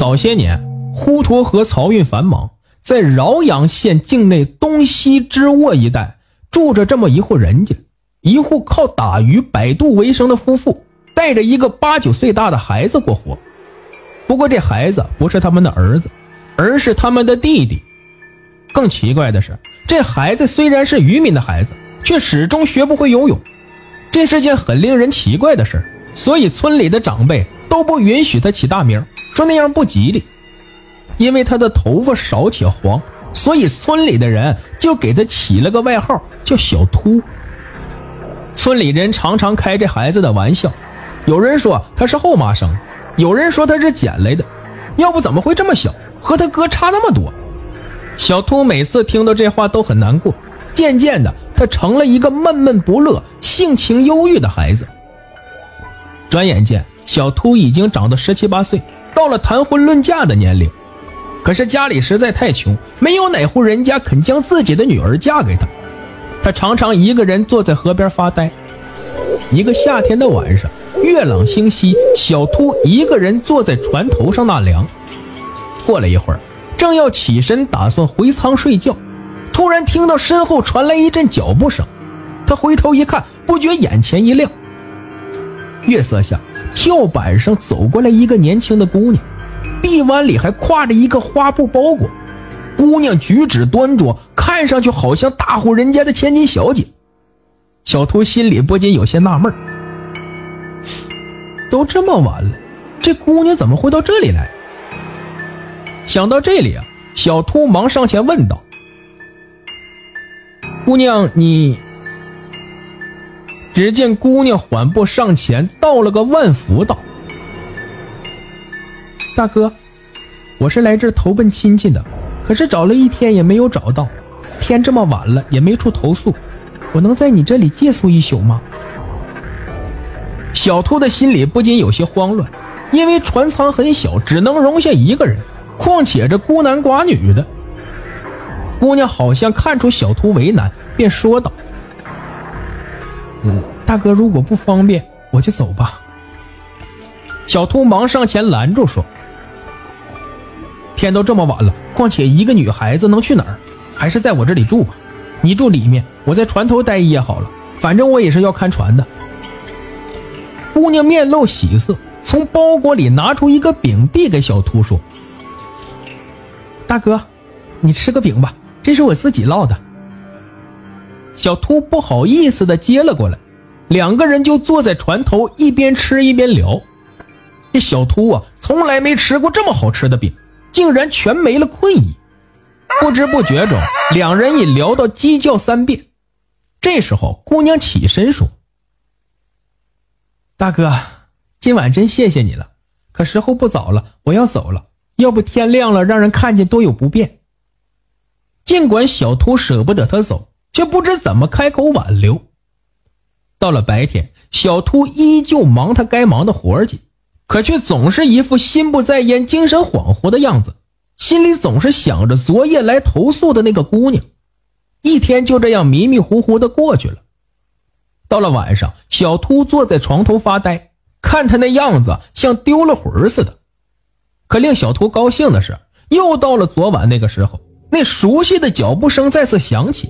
早些年，滹沱河漕运繁忙，在饶阳县境内东西支沃一带，住着这么一户人家，一户靠打鱼摆渡为生的夫妇，带着一个八九岁大的孩子过活。不过这孩子不是他们的儿子，而是他们的弟弟。更奇怪的是，这孩子虽然是渔民的孩子，却始终学不会游泳，这是件很令人奇怪的事所以村里的长辈都不允许他起大名。说那样不吉利，因为他的头发少且黄，所以村里的人就给他起了个外号叫小秃。村里人常常开这孩子的玩笑，有人说他是后妈生的，有人说他是捡来的，要不怎么会这么小，和他哥差那么多？小秃每次听到这话都很难过，渐渐的他成了一个闷闷不乐、性情忧郁的孩子。转眼间，小秃已经长到十七八岁。到了谈婚论嫁的年龄，可是家里实在太穷，没有哪户人家肯将自己的女儿嫁给他。他常常一个人坐在河边发呆。一个夏天的晚上，月朗星稀，小秃一个人坐在船头上纳凉。过了一会儿，正要起身打算回舱睡觉，突然听到身后传来一阵脚步声。他回头一看，不觉眼前一亮。月色下。跳板上走过来一个年轻的姑娘，臂弯里还挎着一个花布包裹。姑娘举止端庄，看上去好像大户人家的千金小姐。小秃心里不禁有些纳闷都这么晚了，这姑娘怎么会到这里来？想到这里啊，小秃忙上前问道：“姑娘，你……”只见姑娘缓步上前，道了个万福，道：“大哥，我是来这投奔亲戚的，可是找了一天也没有找到，天这么晚了也没处投宿，我能在你这里借宿一宿吗？”小秃的心里不禁有些慌乱，因为船舱很小，只能容下一个人，况且这孤男寡女的。姑娘好像看出小秃为难，便说道。我大哥，如果不方便，我就走吧。小秃忙上前拦住，说：“天都这么晚了，况且一个女孩子能去哪儿？还是在我这里住吧。你住里面，我在船头待一夜好了。反正我也是要看船的。”姑娘面露喜色，从包裹里拿出一个饼，递给小秃，说：“大哥，你吃个饼吧，这是我自己烙的。”小秃不好意思的接了过来，两个人就坐在船头，一边吃一边聊。这小秃啊，从来没吃过这么好吃的饼，竟然全没了困意。不知不觉中，两人已聊到鸡叫三遍。这时候，姑娘起身说：“大哥，今晚真谢谢你了。可时候不早了，我要走了，要不天亮了让人看见多有不便。”尽管小秃舍不得他走。却不知怎么开口挽留。到了白天，小秃依旧忙他该忙的活计，可却总是一副心不在焉、精神恍惚的样子，心里总是想着昨夜来投宿的那个姑娘。一天就这样迷迷糊糊的过去了。到了晚上，小秃坐在床头发呆，看他那样子像丢了魂似的。可令小秃高兴的是，又到了昨晚那个时候，那熟悉的脚步声再次响起。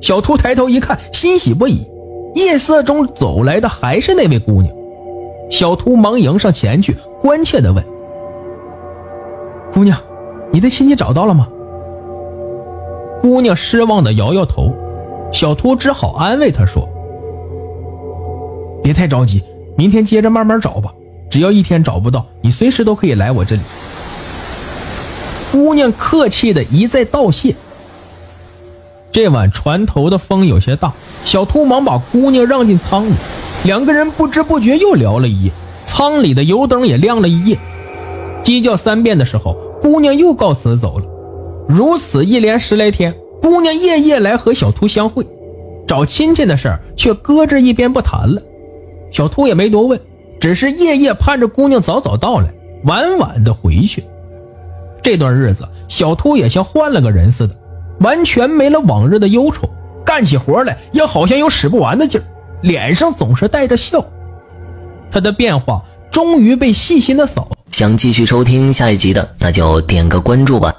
小秃抬头一看，欣喜不已。夜色中走来的还是那位姑娘。小秃忙迎上前去，关切地问：“姑娘，你的亲戚找到了吗？”姑娘失望地摇摇头。小秃只好安慰她说：“别太着急，明天接着慢慢找吧。只要一天找不到，你随时都可以来我这里。”姑娘客气地一再道谢。这晚船头的风有些大，小秃忙把姑娘让进舱里，两个人不知不觉又聊了一夜。舱里的油灯也亮了一夜。鸡叫三遍的时候，姑娘又告辞走了。如此一连十来天，姑娘夜夜来和小秃相会，找亲戚的事儿却搁置一边不谈了。小秃也没多问，只是夜夜盼着姑娘早早到来，晚晚的回去。这段日子，小秃也像换了个人似的。完全没了往日的忧愁，干起活来也好像有使不完的劲儿，脸上总是带着笑。他的变化终于被细心的扫想继续收听下一集的，那就点个关注吧。